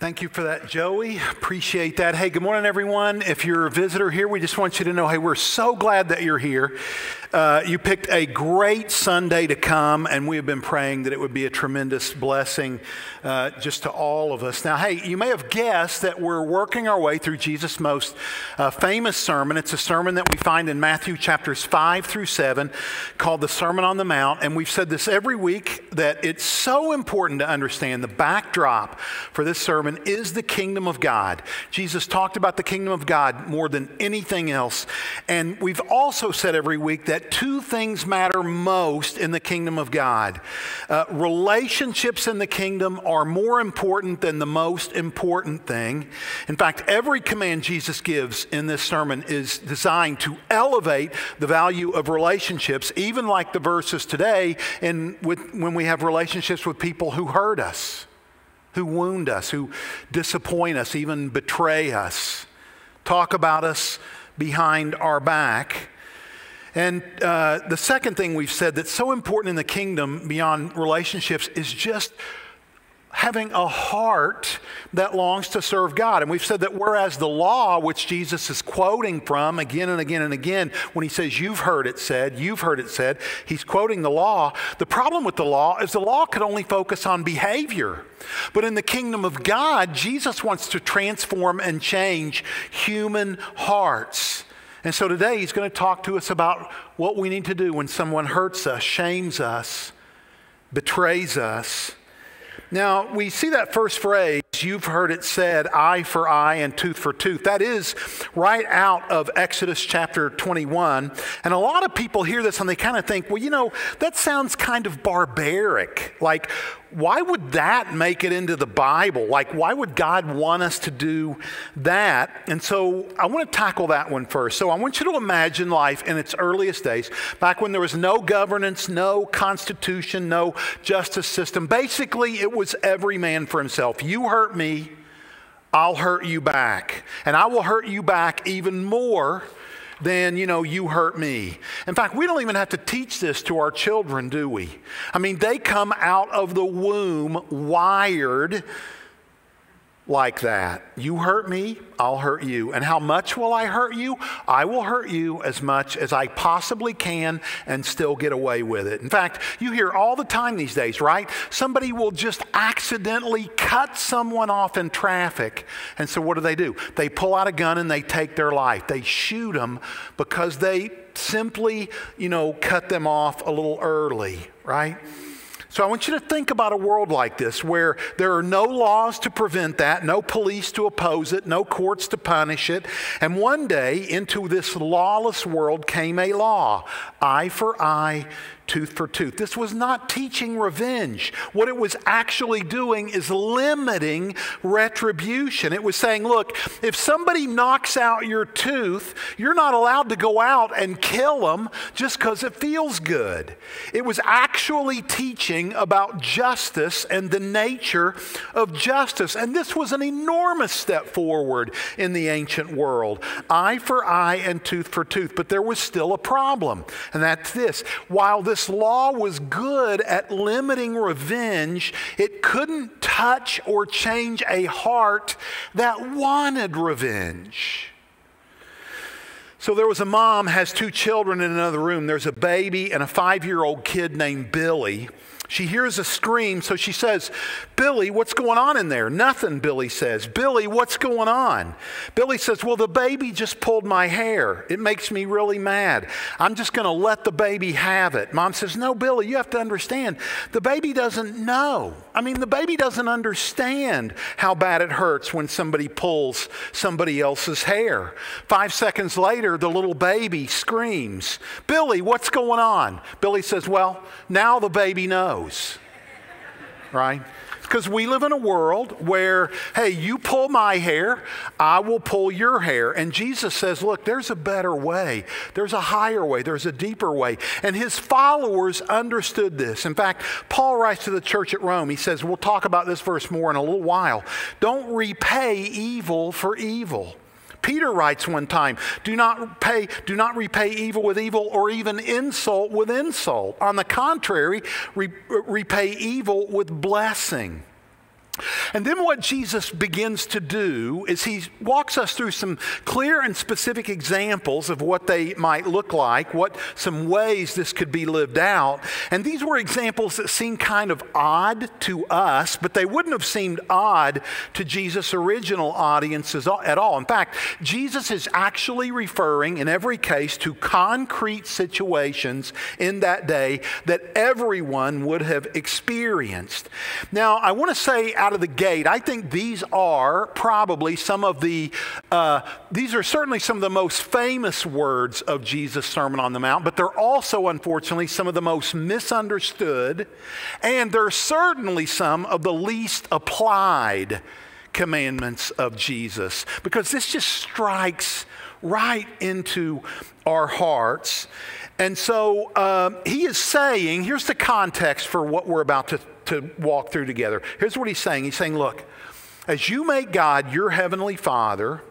Thank you for that, Joey. Appreciate that. Hey, good morning, everyone. If you're a visitor here, we just want you to know hey, we're so glad that you're here. Uh, you picked a great Sunday to come, and we have been praying that it would be a tremendous blessing uh, just to all of us. Now, hey, you may have guessed that we're working our way through Jesus' most uh, famous sermon. It's a sermon that we find in Matthew chapters 5 through 7 called the Sermon on the Mount. And we've said this every week that it's so important to understand the backdrop for this sermon is the kingdom of God. Jesus talked about the kingdom of God more than anything else. And we've also said every week that that two things matter most in the kingdom of God. Uh, relationships in the kingdom are more important than the most important thing. In fact, every command Jesus gives in this sermon is designed to elevate the value of relationships, even like the verses today, in, with, when we have relationships with people who hurt us, who wound us, who disappoint us, even betray us, talk about us behind our back. And uh, the second thing we've said that's so important in the kingdom beyond relationships is just having a heart that longs to serve God. And we've said that whereas the law, which Jesus is quoting from again and again and again, when he says, You've heard it said, you've heard it said, he's quoting the law. The problem with the law is the law could only focus on behavior. But in the kingdom of God, Jesus wants to transform and change human hearts. And so today he's going to talk to us about what we need to do when someone hurts us, shames us, betrays us. Now, we see that first phrase, you've heard it said, eye for eye and tooth for tooth. That is right out of Exodus chapter 21. And a lot of people hear this and they kind of think, well, you know, that sounds kind of barbaric. Like, why would that make it into the Bible? Like, why would God want us to do that? And so I want to tackle that one first. So I want you to imagine life in its earliest days, back when there was no governance, no constitution, no justice system. Basically, it was every man for himself. You hurt me, I'll hurt you back. And I will hurt you back even more than, you know, you hurt me. In fact, we don't even have to teach this to our children, do we? I mean, they come out of the womb wired like that. You hurt me, I'll hurt you. And how much will I hurt you? I will hurt you as much as I possibly can and still get away with it. In fact, you hear all the time these days, right? Somebody will just accidentally cut someone off in traffic. And so what do they do? They pull out a gun and they take their life. They shoot them because they simply, you know, cut them off a little early, right? So I want you to think about a world like this where there are no laws to prevent that, no police to oppose it, no courts to punish it. And one day into this lawless world came a law eye for eye, tooth for tooth. This was not teaching revenge. What it was actually doing is limiting retribution. It was saying, look, if somebody knocks out your tooth, you're not allowed to go out and kill them just because it feels good. It was actually teaching about justice and the nature of justice. And this was an enormous step forward in the ancient world eye for eye and tooth for tooth. But there was still a problem, and that's this. While this this law was good at limiting revenge, it couldn't touch or change a heart that wanted revenge. So there was a mom has two children in another room. There's a baby and a 5-year-old kid named Billy. She hears a scream, so she says, Billy, what's going on in there? Nothing, Billy says. Billy, what's going on? Billy says, Well, the baby just pulled my hair. It makes me really mad. I'm just going to let the baby have it. Mom says, No, Billy, you have to understand. The baby doesn't know. I mean, the baby doesn't understand how bad it hurts when somebody pulls somebody else's hair. Five seconds later, the little baby screams, Billy, what's going on? Billy says, Well, now the baby knows right? Because we live in a world where, hey, you pull my hair, I will pull your hair. And Jesus says, look, there's a better way. There's a higher way. There's a deeper way. And his followers understood this. In fact, Paul writes to the church at Rome, he says, we'll talk about this verse more in a little while. Don't repay evil for evil. Peter writes one time, do not pay, do not repay evil with evil or even insult with insult. On the contrary, re, repay evil with blessing. And then what Jesus begins to do is he walks us through some clear and specific examples of what they might look like, what some ways this could be lived out. And these were examples that seemed kind of odd to us, but they wouldn't have seemed odd to Jesus' original audiences at all. In fact, Jesus is actually referring in every case to concrete situations in that day that everyone would have experienced. Now, I want to say out of the gate, I think these are probably some of the, uh, these are certainly some of the most famous words of Jesus' Sermon on the Mount, but they're also, unfortunately, some of the most misunderstood, and they're certainly some of the least applied commandments of Jesus because this just strikes right into our hearts. And so um, he is saying, here's the context for what we're about to, to walk through together. Here's what he's saying He's saying, look, as you make God your heavenly Father,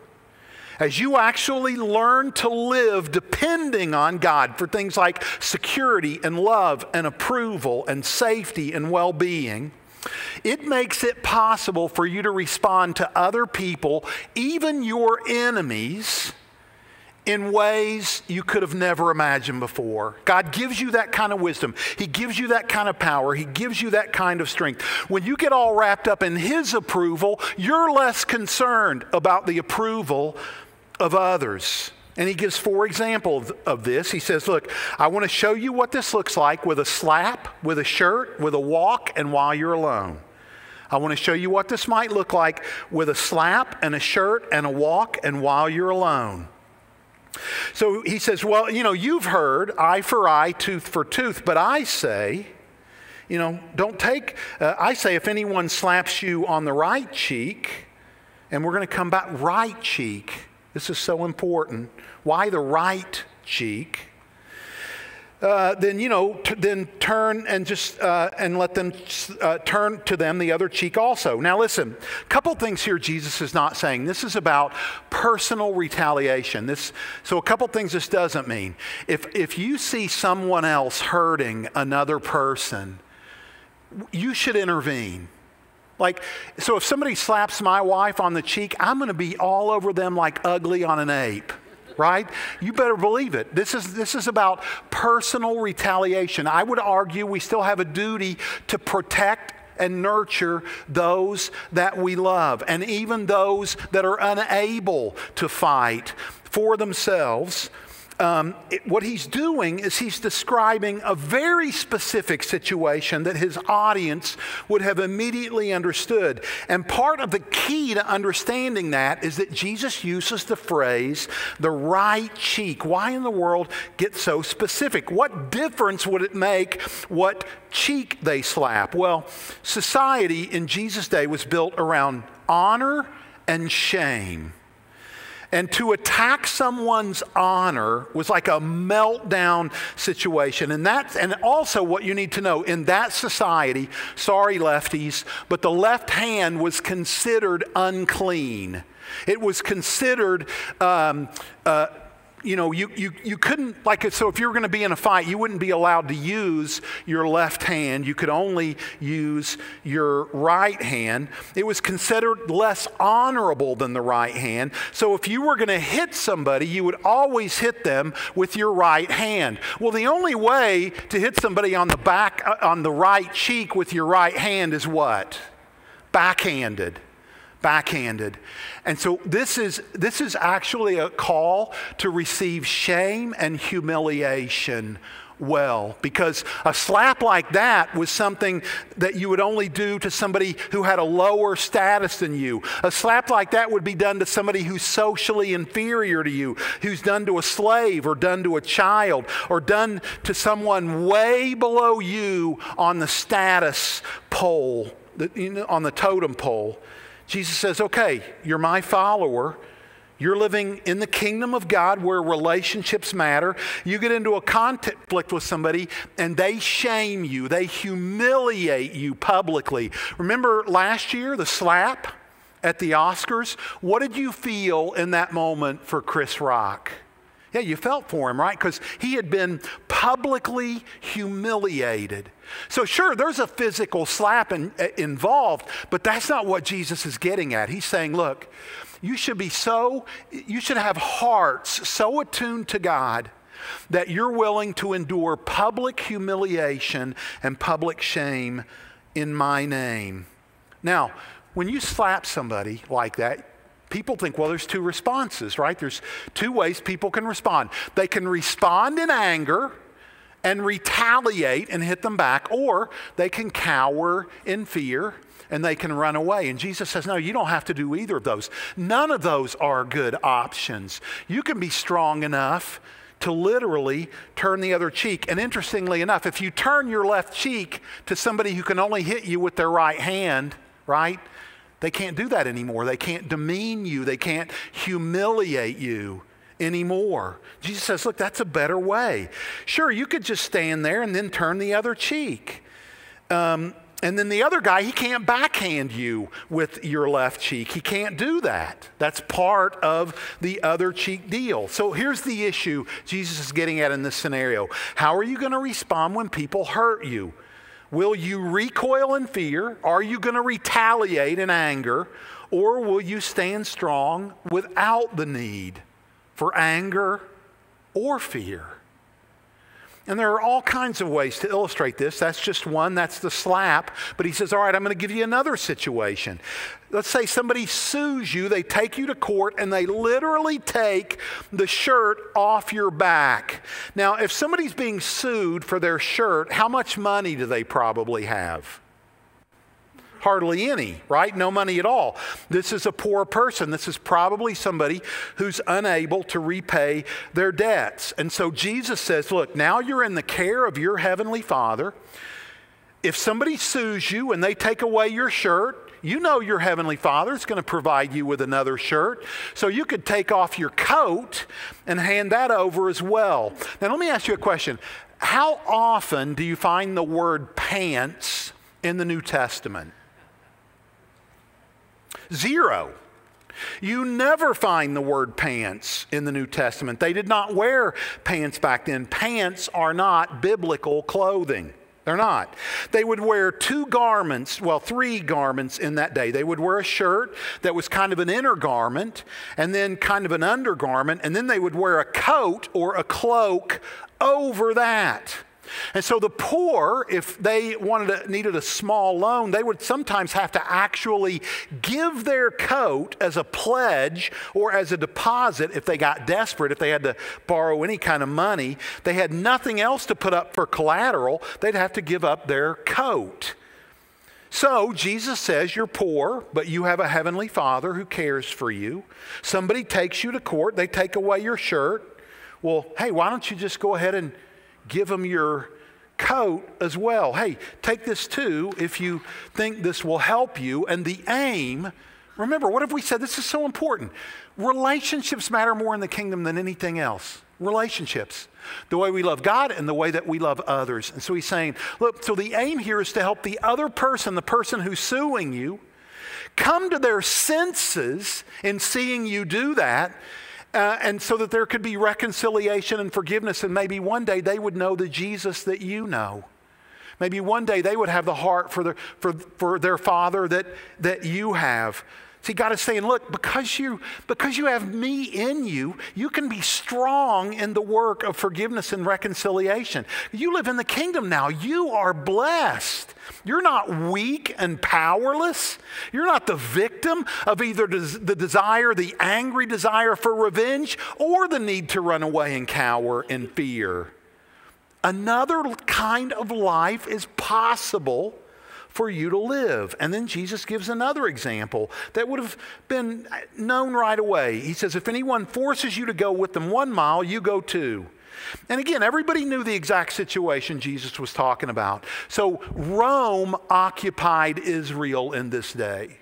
as you actually learn to live depending on God for things like security and love and approval and safety and well being, it makes it possible for you to respond to other people, even your enemies, in ways you could have never imagined before. God gives you that kind of wisdom. He gives you that kind of power. He gives you that kind of strength. When you get all wrapped up in His approval, you're less concerned about the approval of others. And he gives four examples of this. He says, Look, I want to show you what this looks like with a slap, with a shirt, with a walk, and while you're alone. I want to show you what this might look like with a slap and a shirt and a walk and while you're alone. So he says, Well, you know, you've heard eye for eye, tooth for tooth, but I say, you know, don't take, uh, I say, if anyone slaps you on the right cheek, and we're going to come back, right cheek, this is so important. Why the right cheek? Uh, then you know, t- then turn and just uh, and let them uh, turn to them the other cheek also. Now listen, a couple things here Jesus is not saying. This is about personal retaliation. This so a couple things this doesn't mean. If if you see someone else hurting another person, you should intervene. Like, so if somebody slaps my wife on the cheek, I'm going to be all over them like ugly on an ape right? You better believe it. This is, this is about personal retaliation. I would argue we still have a duty to protect and nurture those that we love, and even those that are unable to fight for themselves um, it, what he's doing is he's describing a very specific situation that his audience would have immediately understood. And part of the key to understanding that is that Jesus uses the phrase the right cheek. Why in the world get so specific? What difference would it make what cheek they slap? Well, society in Jesus' day was built around honor and shame. And to attack someone's honor was like a meltdown situation. And that's and also what you need to know in that society, sorry lefties, but the left hand was considered unclean. It was considered um, uh, you know, you, you, you couldn't, like, so if you were going to be in a fight, you wouldn't be allowed to use your left hand. You could only use your right hand. It was considered less honorable than the right hand. So if you were going to hit somebody, you would always hit them with your right hand. Well, the only way to hit somebody on the back, uh, on the right cheek with your right hand is what? Backhanded backhanded. And so this is, this is actually a call to receive shame and humiliation well because a slap like that was something that you would only do to somebody who had a lower status than you. A slap like that would be done to somebody who's socially inferior to you, who's done to a slave or done to a child or done to someone way below you on the status pole, on the totem pole. Jesus says, okay, you're my follower. You're living in the kingdom of God where relationships matter. You get into a conflict with somebody and they shame you, they humiliate you publicly. Remember last year, the slap at the Oscars? What did you feel in that moment for Chris Rock? Yeah, you felt for him, right? Because he had been publicly humiliated. So, sure, there's a physical slap in, uh, involved, but that's not what Jesus is getting at. He's saying, look, you should be so, you should have hearts so attuned to God that you're willing to endure public humiliation and public shame in my name. Now, when you slap somebody like that, people think, well, there's two responses, right? There's two ways people can respond. They can respond in anger and retaliate and hit them back, or they can cower in fear and they can run away. And Jesus says, No, you don't have to do either of those. None of those are good options. You can be strong enough to literally turn the other cheek. And interestingly enough, if you turn your left cheek to somebody who can only hit you with their right hand, right? They can't do that anymore. They can't demean you. They can't humiliate you anymore. Jesus says, look, that's a better way. Sure, you could just stand there and then turn the other cheek. Um, and then the other guy, he can't backhand you with your left cheek. He can't do that. That's part of the other cheek deal. So here's the issue Jesus is getting at in this scenario How are you going to respond when people hurt you? Will you recoil in fear? Are you going to retaliate in anger? Or will you stand strong without the need for anger or fear? And there are all kinds of ways to illustrate this. That's just one, that's the slap. But he says, All right, I'm going to give you another situation. Let's say somebody sues you, they take you to court, and they literally take the shirt off your back. Now, if somebody's being sued for their shirt, how much money do they probably have? Hardly any, right? No money at all. This is a poor person. This is probably somebody who's unable to repay their debts. And so Jesus says, Look, now you're in the care of your heavenly Father. If somebody sues you and they take away your shirt, you know your heavenly father is going to provide you with another shirt. So you could take off your coat and hand that over as well. Now, let me ask you a question. How often do you find the word pants in the New Testament? Zero. You never find the word pants in the New Testament. They did not wear pants back then. Pants are not biblical clothing. They're not. They would wear two garments, well, three garments in that day. They would wear a shirt that was kind of an inner garment, and then kind of an undergarment, and then they would wear a coat or a cloak over that. And so the poor, if they wanted to, needed a small loan, they would sometimes have to actually give their coat as a pledge or as a deposit if they got desperate, if they had to borrow any kind of money. They had nothing else to put up for collateral, they'd have to give up their coat. So Jesus says you're poor, but you have a heavenly Father who cares for you. Somebody takes you to court, they take away your shirt. Well, hey, why don't you just go ahead and give them your coat as well. Hey, take this too if you think this will help you. And the aim, remember, what have we said? This is so important. Relationships matter more in the kingdom than anything else. Relationships. The way we love God and the way that we love others. And so he's saying, look, so the aim here is to help the other person, the person who's suing you, come to their senses in seeing you do that uh, and so that there could be reconciliation and forgiveness, and maybe one day they would know the Jesus that you know. Maybe one day they would have the heart for, the, for, for their father that, that you have. See, God is saying, look, because you, because you have me in you, you can be strong in the work of forgiveness and reconciliation. You live in the kingdom now. You are blessed. You're not weak and powerless. You're not the victim of either the desire, the angry desire for revenge, or the need to run away and cower in fear. Another kind of life is possible for you to live. And then Jesus gives another example that would have been known right away. He says, If anyone forces you to go with them one mile, you go two. And again, everybody knew the exact situation Jesus was talking about. So Rome occupied Israel in this day.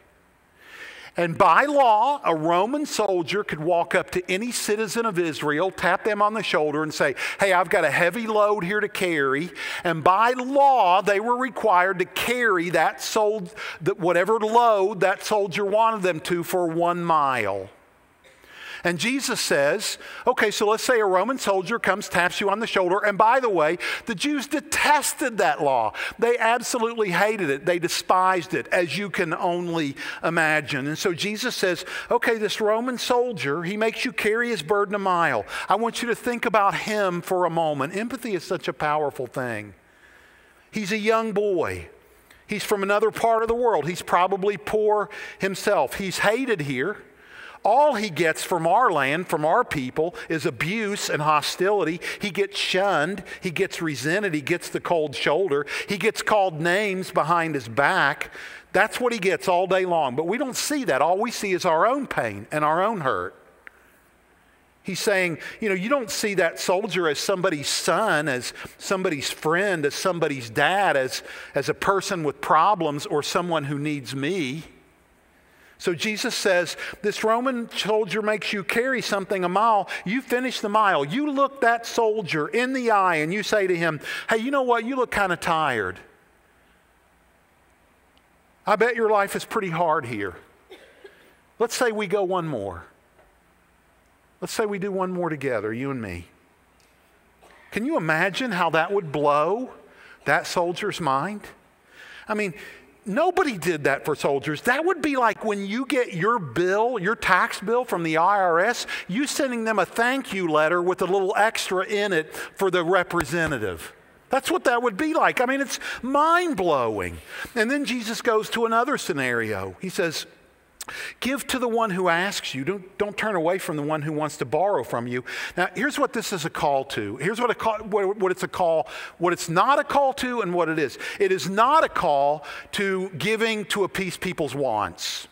And by law, a Roman soldier could walk up to any citizen of Israel, tap them on the shoulder, and say, Hey, I've got a heavy load here to carry. And by law, they were required to carry that sold, whatever load that soldier wanted them to for one mile. And Jesus says, okay, so let's say a Roman soldier comes, taps you on the shoulder. And by the way, the Jews detested that law. They absolutely hated it. They despised it, as you can only imagine. And so Jesus says, okay, this Roman soldier, he makes you carry his burden a mile. I want you to think about him for a moment. Empathy is such a powerful thing. He's a young boy. He's from another part of the world. He's probably poor himself. He's hated here. All he gets from our land, from our people, is abuse and hostility. He gets shunned. He gets resented. He gets the cold shoulder. He gets called names behind his back. That's what he gets all day long. But we don't see that. All we see is our own pain and our own hurt. He's saying, you know, you don't see that soldier as somebody's son, as somebody's friend, as somebody's dad, as, as a person with problems or someone who needs me. So Jesus says, This Roman soldier makes you carry something a mile. You finish the mile. You look that soldier in the eye and you say to him, Hey, you know what? You look kind of tired. I bet your life is pretty hard here. Let's say we go one more. Let's say we do one more together, you and me. Can you imagine how that would blow that soldier's mind? I mean, nobody did that for soldiers. That would be like when you get your bill, your tax bill from the IRS, you sending them a thank you letter with a little extra in it for the representative. That's what that would be like. I mean, it's mind blowing. And then Jesus goes to another scenario. He says, Give to the one who asks you. Don't, don't turn away from the one who wants to borrow from you. Now, here's what this is a call to. Here's what, a call, what, what it's a call, what it's not a call to, and what it is. It is not a call to giving to appease people's wants.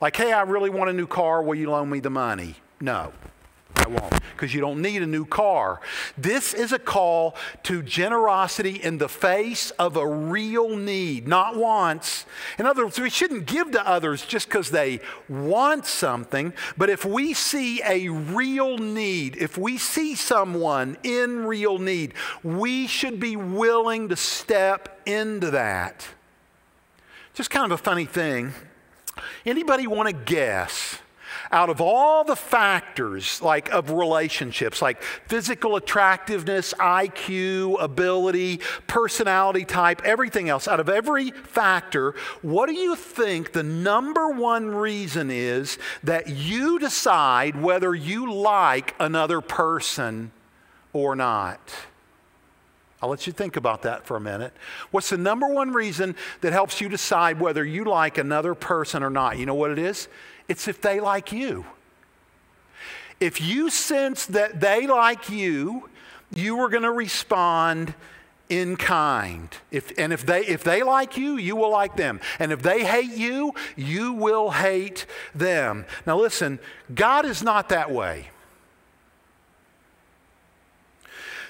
Like, hey, I really want a new car. Will you loan me the money? No. I won't, because you don't need a new car. This is a call to generosity in the face of a real need, not wants. In other words, we shouldn't give to others just because they want something, but if we see a real need, if we see someone in real need, we should be willing to step into that. Just kind of a funny thing. Anybody want to guess? Out of all the factors like of relationships like physical attractiveness iq ability personality type everything else out of every factor what do you think the number one reason is that you decide whether you like another person or not I'll let you think about that for a minute. What's the number one reason that helps you decide whether you like another person or not? You know what it is? It's if they like you. If you sense that they like you, you are going to respond in kind. If, and if they, if they like you, you will like them. And if they hate you, you will hate them. Now, listen, God is not that way.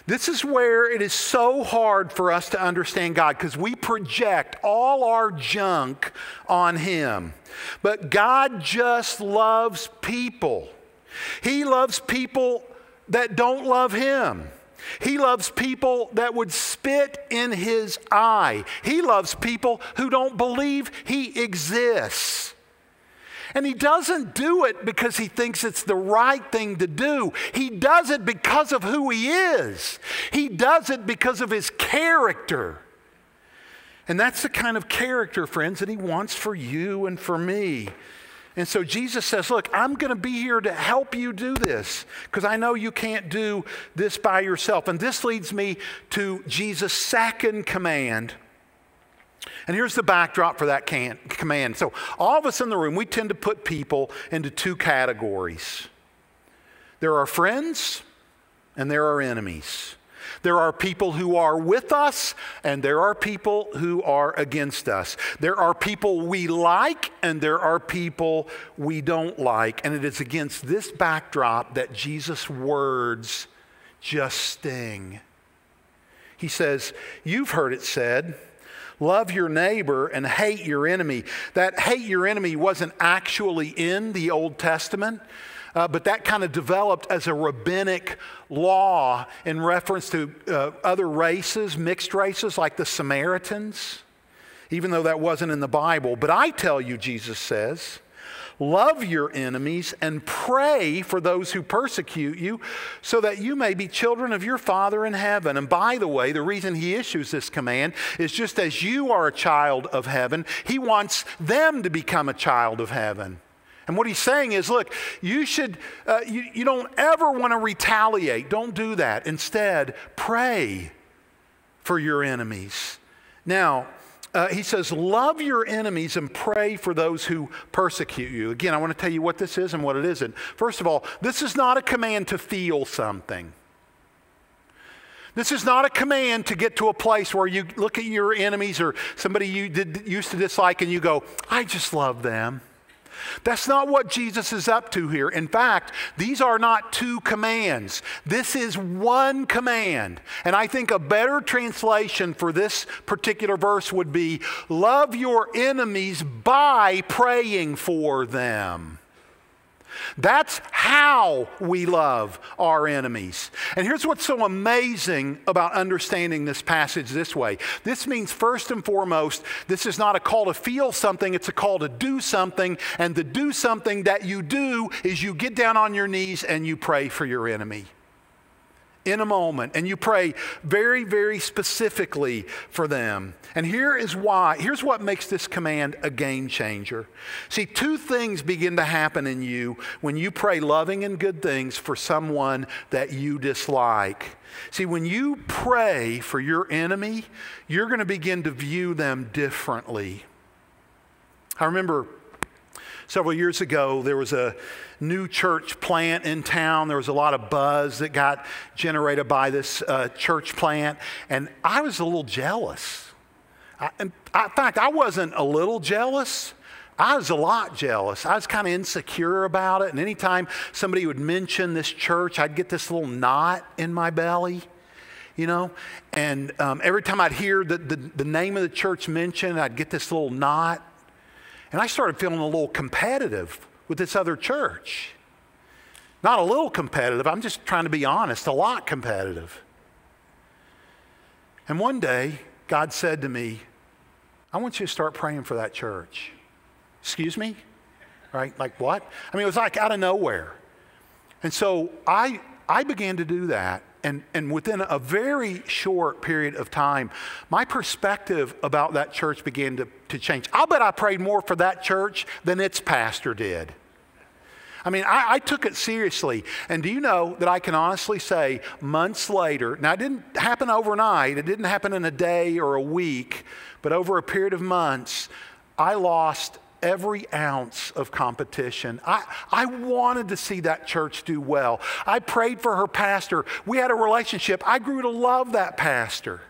This is where it is so hard for us to understand God because we project all our junk on Him. But God just loves people. He loves people that don't love Him. He loves people that would spit in His eye. He loves people who don't believe He exists. And he doesn't do it because he thinks it's the right thing to do. He does it because of who he is. He does it because of his character. And that's the kind of character, friends, that he wants for you and for me. And so Jesus says, Look, I'm going to be here to help you do this because I know you can't do this by yourself. And this leads me to Jesus' second command and here's the backdrop for that can, command. So, all of us in the room, we tend to put people into two categories there are friends and there are enemies. There are people who are with us, and there are people who are against us. There are people we like, and there are people we don't like. And it is against this backdrop that Jesus' words just sting. He says, You've heard it said, Love your neighbor and hate your enemy. That hate your enemy wasn't actually in the Old Testament. Uh, but that kind of developed as a rabbinic law in reference to uh, other races, mixed races like the Samaritans, even though that wasn't in the Bible. But I tell you, Jesus says, Love your enemies and pray for those who persecute you so that you may be children of your Father in heaven. And by the way, the reason he issues this command is just as you are a child of heaven, he wants them to become a child of heaven. And what he's saying is, look, you should, uh, you, you don't ever want to retaliate. Don't do that. Instead, pray for your enemies. Now, uh, he says, Love your enemies and pray for those who persecute you. Again, I want to tell you what this is and what it isn't. First of all, this is not a command to feel something. This is not a command to get to a place where you look at your enemies or somebody you did, used to dislike and you go, I just love them. That's not what Jesus is up to here. In fact, these are not two commands. This is one command. And I think a better translation for this particular verse would be love your enemies by praying for them. That's how we love our enemies. And here's what's so amazing about understanding this passage this way this means, first and foremost, this is not a call to feel something, it's a call to do something. And to do something that you do is you get down on your knees and you pray for your enemy in a moment and you pray very, very specifically for them. And here is why. Here's what makes this command a game changer. See, two things begin to happen in you when you pray loving and good things for someone that you dislike. See, when you pray for your enemy, you're going to begin to view them differently. I remember several years ago, there was a new church plant in town. There was a lot of buzz that got generated by this uh, church plant, and I was a little jealous. I, in fact, I wasn't a little jealous. I was a lot jealous. I was kind of insecure about it. And anytime somebody would mention this church, I'd get this little knot in my belly, you know? And um, every time I'd hear the, the, the, name of the church mentioned, I'd get this little knot. And I started feeling a little competitive with this other church. Not a little competitive, I'm just trying to be honest, a lot competitive. And one day, God said to me, I want you to start praying for that church. Excuse me? Right? Like what? I mean, it was like out of nowhere. And so I, I began to do that. And, and within a very short period of time, my perspective about that church began to, to change. I'll bet I prayed more for that church than its pastor did. I mean, I, I, took it seriously. And do you know that I can honestly say, months later, now it didn't happen overnight, it didn't happen in a day or a week, but over a period of months, I lost every ounce of competition. I, I wanted to see that church do well. I prayed for her pastor. We had a relationship. I grew to love that pastor.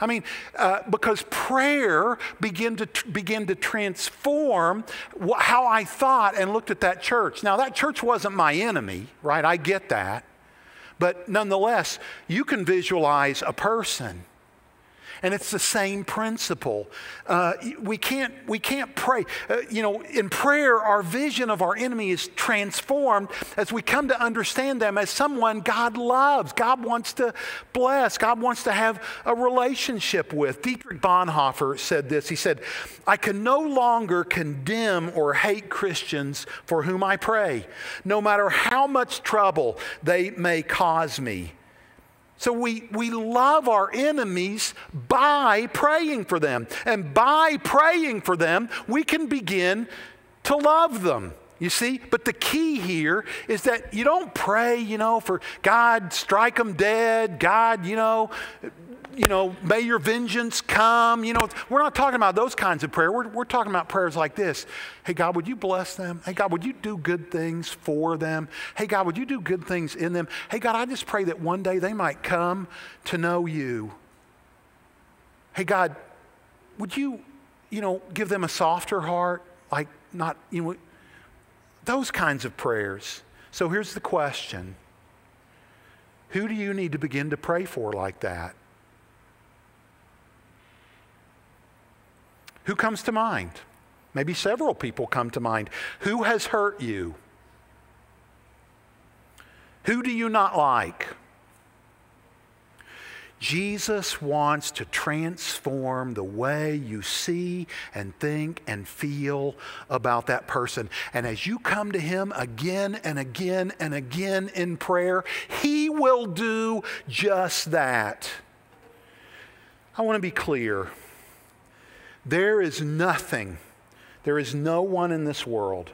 I mean, uh, because prayer began to, begin to transform how I thought and looked at that church. Now, that church wasn't my enemy, right? I get that. But nonetheless, you can visualize a person and it's the same principle. Uh, we, can't, we can't pray. Uh, you know, in prayer, our vision of our enemy is transformed as we come to understand them as someone God loves, God wants to bless, God wants to have a relationship with. Dietrich Bonhoeffer said this He said, I can no longer condemn or hate Christians for whom I pray, no matter how much trouble they may cause me. So we, we love our enemies by praying for them. And by praying for them, we can begin to love them. You see? But the key here is that you don't pray, you know, for God, strike them dead, God, you know, you know, may your vengeance come. You know, we're not talking about those kinds of prayer. We're, we're talking about prayers like this. Hey, God, would you bless them? Hey, God, would you do good things for them? Hey, God, would you do good things in them? Hey, God, I just pray that one day they might come to know you. Hey, God, would you, you know, give them a softer heart? Like, not, you know, those kinds of prayers. So here's the question Who do you need to begin to pray for like that? Who comes to mind? Maybe several people come to mind. Who has hurt you? Who do you not like? Jesus wants to transform the way you see and think and feel about that person. And as you come to Him again and again and again in prayer, He will do just that. I want to be clear. There is nothing, there is no one in this world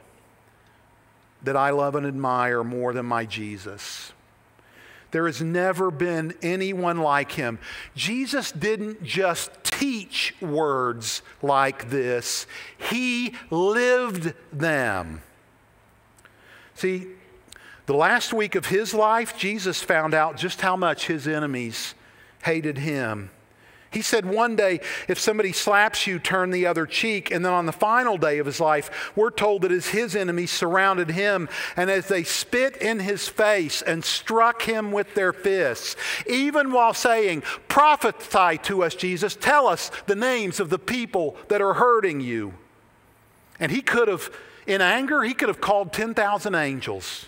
that I love and admire more than my Jesus. There has never been anyone like him. Jesus didn't just teach words like this, he lived them. See, the last week of his life, Jesus found out just how much his enemies hated him. He said one day, if somebody slaps you, turn the other cheek. And then on the final day of his life, we're told that as his enemies surrounded him, and as they spit in his face and struck him with their fists, even while saying, Prophesy to us, Jesus, tell us the names of the people that are hurting you. And he could have, in anger, he could have called 10,000 angels.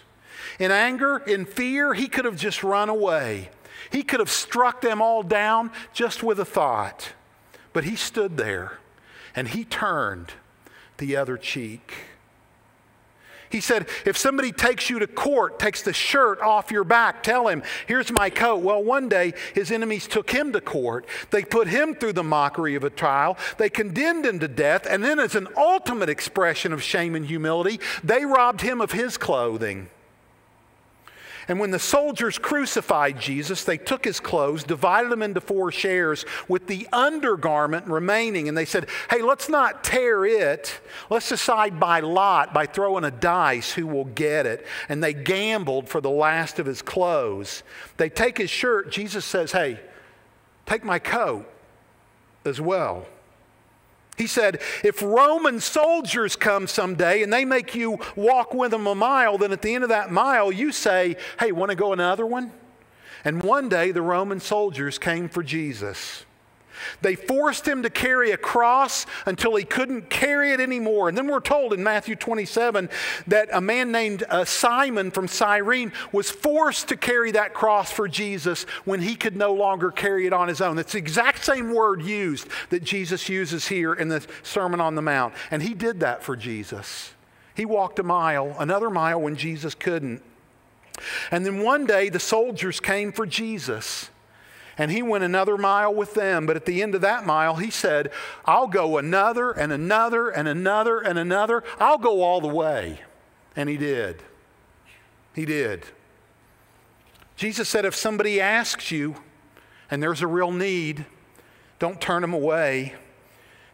In anger, in fear, he could have just run away. He could have struck them all down just with a thought. But he stood there and he turned the other cheek. He said, if somebody takes you to court, takes the shirt off your back, tell him, here's my coat. Well, one day his enemies took him to court. They put him through the mockery of a trial. They condemned him to death. And then, as an ultimate expression of shame and humility, they robbed him of his clothing. And when the soldiers crucified Jesus, they took his clothes, divided them into four shares with the undergarment remaining. And they said, hey, let's not tear it. Let's decide by lot, by throwing a dice, who will get it. And they gambled for the last of his clothes. They take his shirt. Jesus says, hey, take my coat as well. He said, if Roman soldiers come someday and they make you walk with them a mile, then at the end of that mile, you say, hey, want to go another one? And one day the Roman soldiers came for Jesus. They forced him to carry a cross until he couldn't carry it anymore. And then we're told in Matthew 27 that a man named uh, Simon from Cyrene was forced to carry that cross for Jesus when he could no longer carry it on his own. It's the exact same word used that Jesus uses here in the Sermon on the Mount. And he did that for Jesus. He walked a mile, another mile when Jesus couldn't. And then one day the soldiers came for Jesus. And he went another mile with them. But at the end of that mile, he said, I'll go another and another and another and another. I'll go all the way. And he did. He did. Jesus said, if somebody asks you and there's a real need, don't turn them away.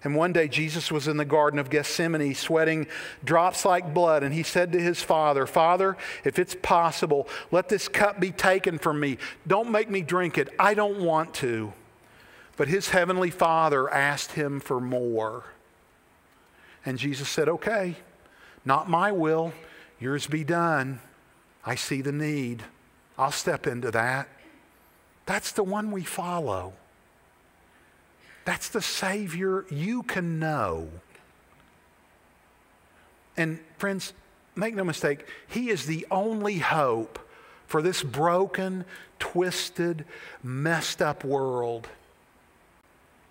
And one day Jesus was in the Garden of Gethsemane sweating drops like blood, and he said to his father, Father, if it's possible, let this cup be taken from me. Don't make me drink it. I don't want to. But his heavenly father asked him for more. And Jesus said, Okay, not my will, yours be done. I see the need. I'll step into that. That's the one we follow. That's the Savior you can know. And friends, make no mistake, He is the only hope for this broken, twisted, messed up world.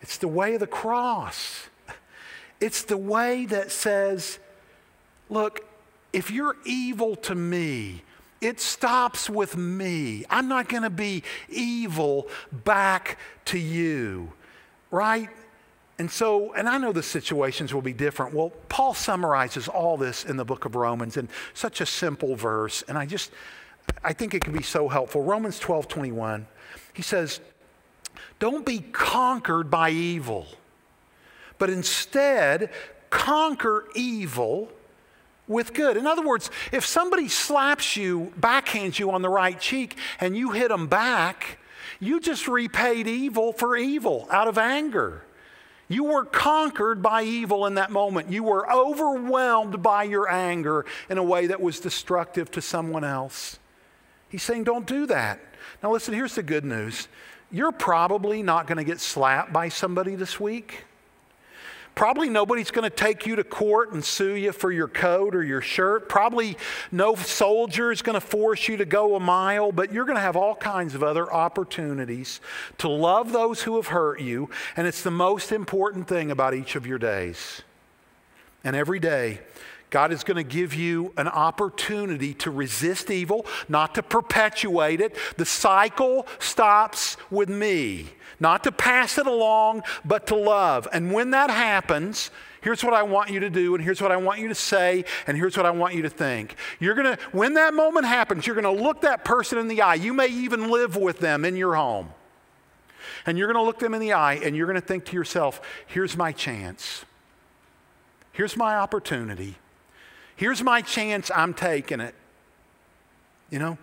It's the way of the cross. It's the way that says, look, if you're evil to me, it stops with me. I'm not going to be evil back to you right? And so, and I know the situations will be different. Well, Paul summarizes all this in the book of Romans in such a simple verse, and I just, I think it can be so helpful. Romans 12 21, he says, Don't be conquered by evil, but instead conquer evil with good. In other words, if somebody slaps you, backhands you on the right cheek, and you hit them back, you just repaid evil for evil out of anger. You were conquered by evil in that moment. You were overwhelmed by your anger in a way that was destructive to someone else. He's saying, don't do that. Now, listen, here's the good news. You're probably not going to get slapped by somebody this week. Probably nobody's going to take you to court and sue you for your coat or your shirt. Probably no soldier is going to force you to go a mile, but you're going to have all kinds of other opportunities to love those who have hurt you. And it's the most important thing about each of your days. And every day, God is going to give you an opportunity to resist evil, not to perpetuate it. The cycle stops with me, not to pass it along, but to love. And when that happens, here's what I want you to do, and here's what I want you to say, and here's what I want you to think. You're going to, when that moment happens, you're going to look that person in the eye. You may even live with them in your home. And you're going to look them in the eye, and you're going to think to yourself, here's my chance. Here's my opportunity. Here's my chance, I'm taking it. You know?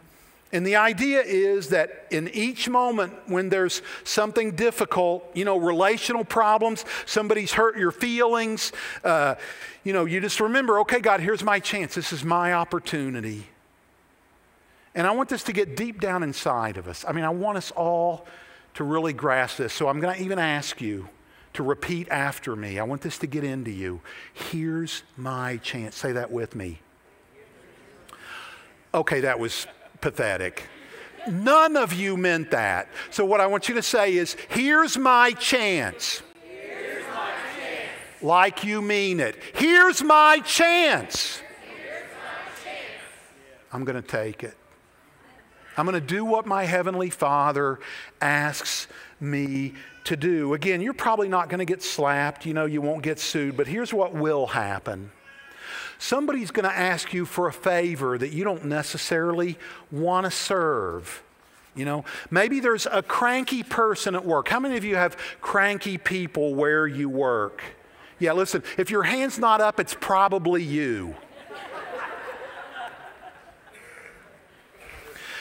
And the idea is that in each moment when there's something difficult, you know, relational problems, somebody's hurt your feelings, uh, you know, you just remember, okay, God, here's my chance. This is my opportunity. And I want this to get deep down inside of us. I mean, I want us all to really grasp this. So I'm going to even ask you to repeat after me. I want this to get into you. Here's my chance. Say that with me. Okay, that was pathetic. None of you meant that. So, what I want you to say is, Here's my chance. Here's my chance. Like you mean it. Here's my chance. Here's my chance. I'm going to take it. I'm going to do what my Heavenly Father asks me to do. Again, you're probably not going to get slapped, you know, you won't get sued, but here's what will happen. Somebody's going to ask you for a favor that you don't necessarily want to serve. You know, maybe there's a cranky person at work. How many of you have cranky people where you work? Yeah, listen, if your hand's not up, it's probably you.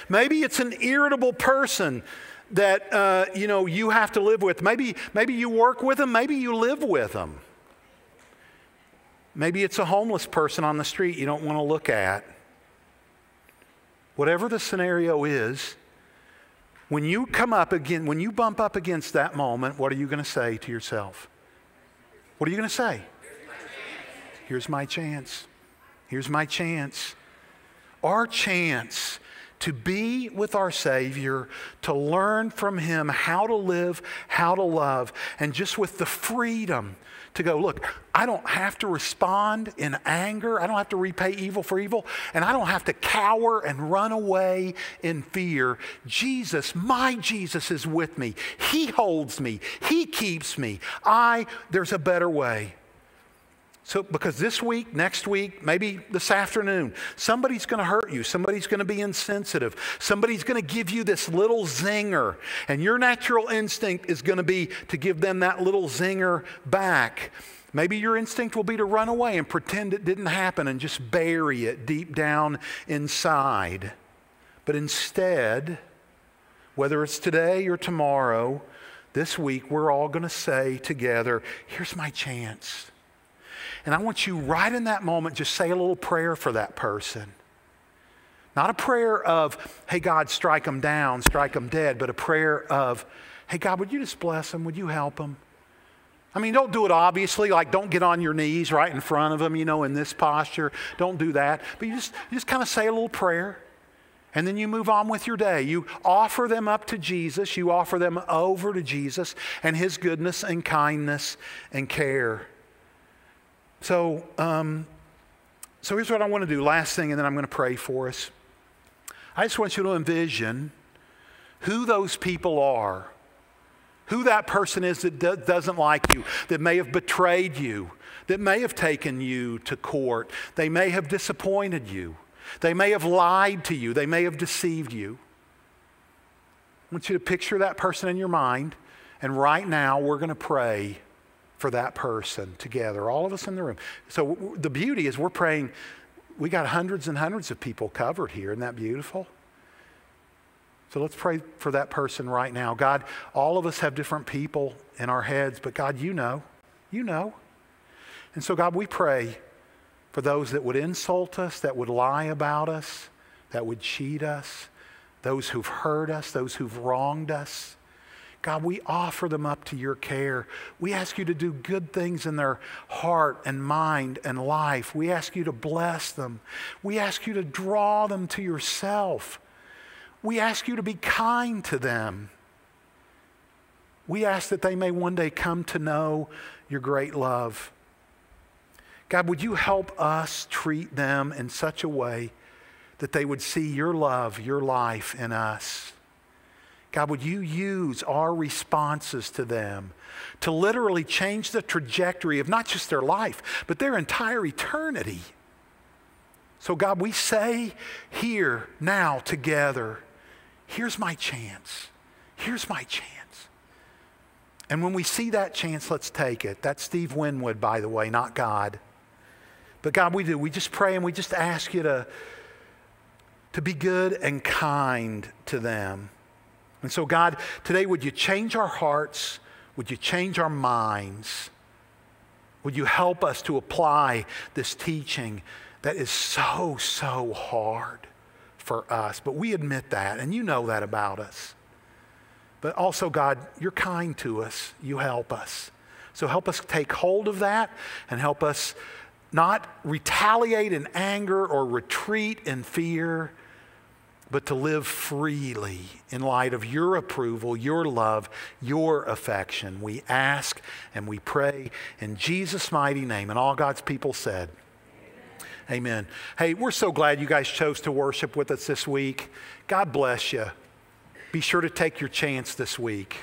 Maybe it's an irritable person that uh, you know you have to live with. Maybe maybe you work with them. Maybe you live with them. Maybe it's a homeless person on the street you don't want to look at. Whatever the scenario is, when you come up again, when you bump up against that moment, what are you going to say to yourself? What are you going to say? Here's my chance. Here's my chance. Our chance to be with our Savior, to learn from Him how to live, how to love, and just with the freedom to go, look, I don't have to respond in anger. I don't have to repay evil for evil. And I don't have to cower and run away in fear. Jesus, my Jesus, is with me. He holds me, He keeps me. I, there's a better way. So, because this week, next week, maybe this afternoon, somebody's going to hurt you. Somebody's going to be insensitive. Somebody's going to give you this little zinger. And your natural instinct is going to be to give them that little zinger back. Maybe your instinct will be to run away and pretend it didn't happen and just bury it deep down inside. But instead, whether it's today or tomorrow, this week, we're all going to say together, Here's my chance. And I want you right in that moment, just say a little prayer for that person. Not a prayer of, hey, God, strike them down, strike them dead, but a prayer of, hey, God, would you just bless them? Would you help them? I mean, don't do it obviously, like don't get on your knees right in front of them, you know, in this posture. Don't do that. But you just, you just kind of say a little prayer. And then you move on with your day. You offer them up to Jesus. You offer them over to Jesus and His goodness and kindness and care. So, um, so here's what I want to do. Last thing, and then I'm going to pray for us. I just want you to envision who those people are, who that person is that do- doesn't like you, that may have betrayed you, that may have taken you to court, they may have disappointed you, they may have lied to you, they may have deceived you. I want you to picture that person in your mind, and right now we're going to pray for that person together, all of us in the room. So the beauty is we're praying, we got hundreds and hundreds of people covered here. Isn't that beautiful? So let's pray for that person right now. God, all of us have different people in our heads, but God, you know. You know. And so, God, we pray for those that would insult us, that would lie about us, that would cheat us, those who've hurt us, those who've wronged us. God, we offer them up to your care. We ask you to do good things in their heart and mind and life. We ask you to bless them. We ask you to draw them to yourself. We ask you to be kind to them. We ask that they may one day come to know your great love. God, would you help us treat them in such a way that they would see your love, your life in us? God, would you use our responses to them to literally change the trajectory of not just their life, but their entire eternity? So, God, we say here, now, together, here's my chance. Here's my chance. And when we see that chance, let's take it. That's Steve Winwood, by the way, not God. But God, we do. We just pray and we just ask you to, to be good and kind to them. And so, God, today, would you change our hearts? Would you change our minds? Would you help us to apply this teaching that is so, so hard for us? But we admit that, and you know that about us. But also, God, you're kind to us. You help us. So help us take hold of that and help us not retaliate in anger or retreat in fear but to live freely in light of your approval, your love, your affection. We ask and we pray in Jesus' mighty name. And all God's people said, Amen. Amen. Hey, we're so glad you guys chose to worship with us this week. God bless you. Be sure to take your chance this week.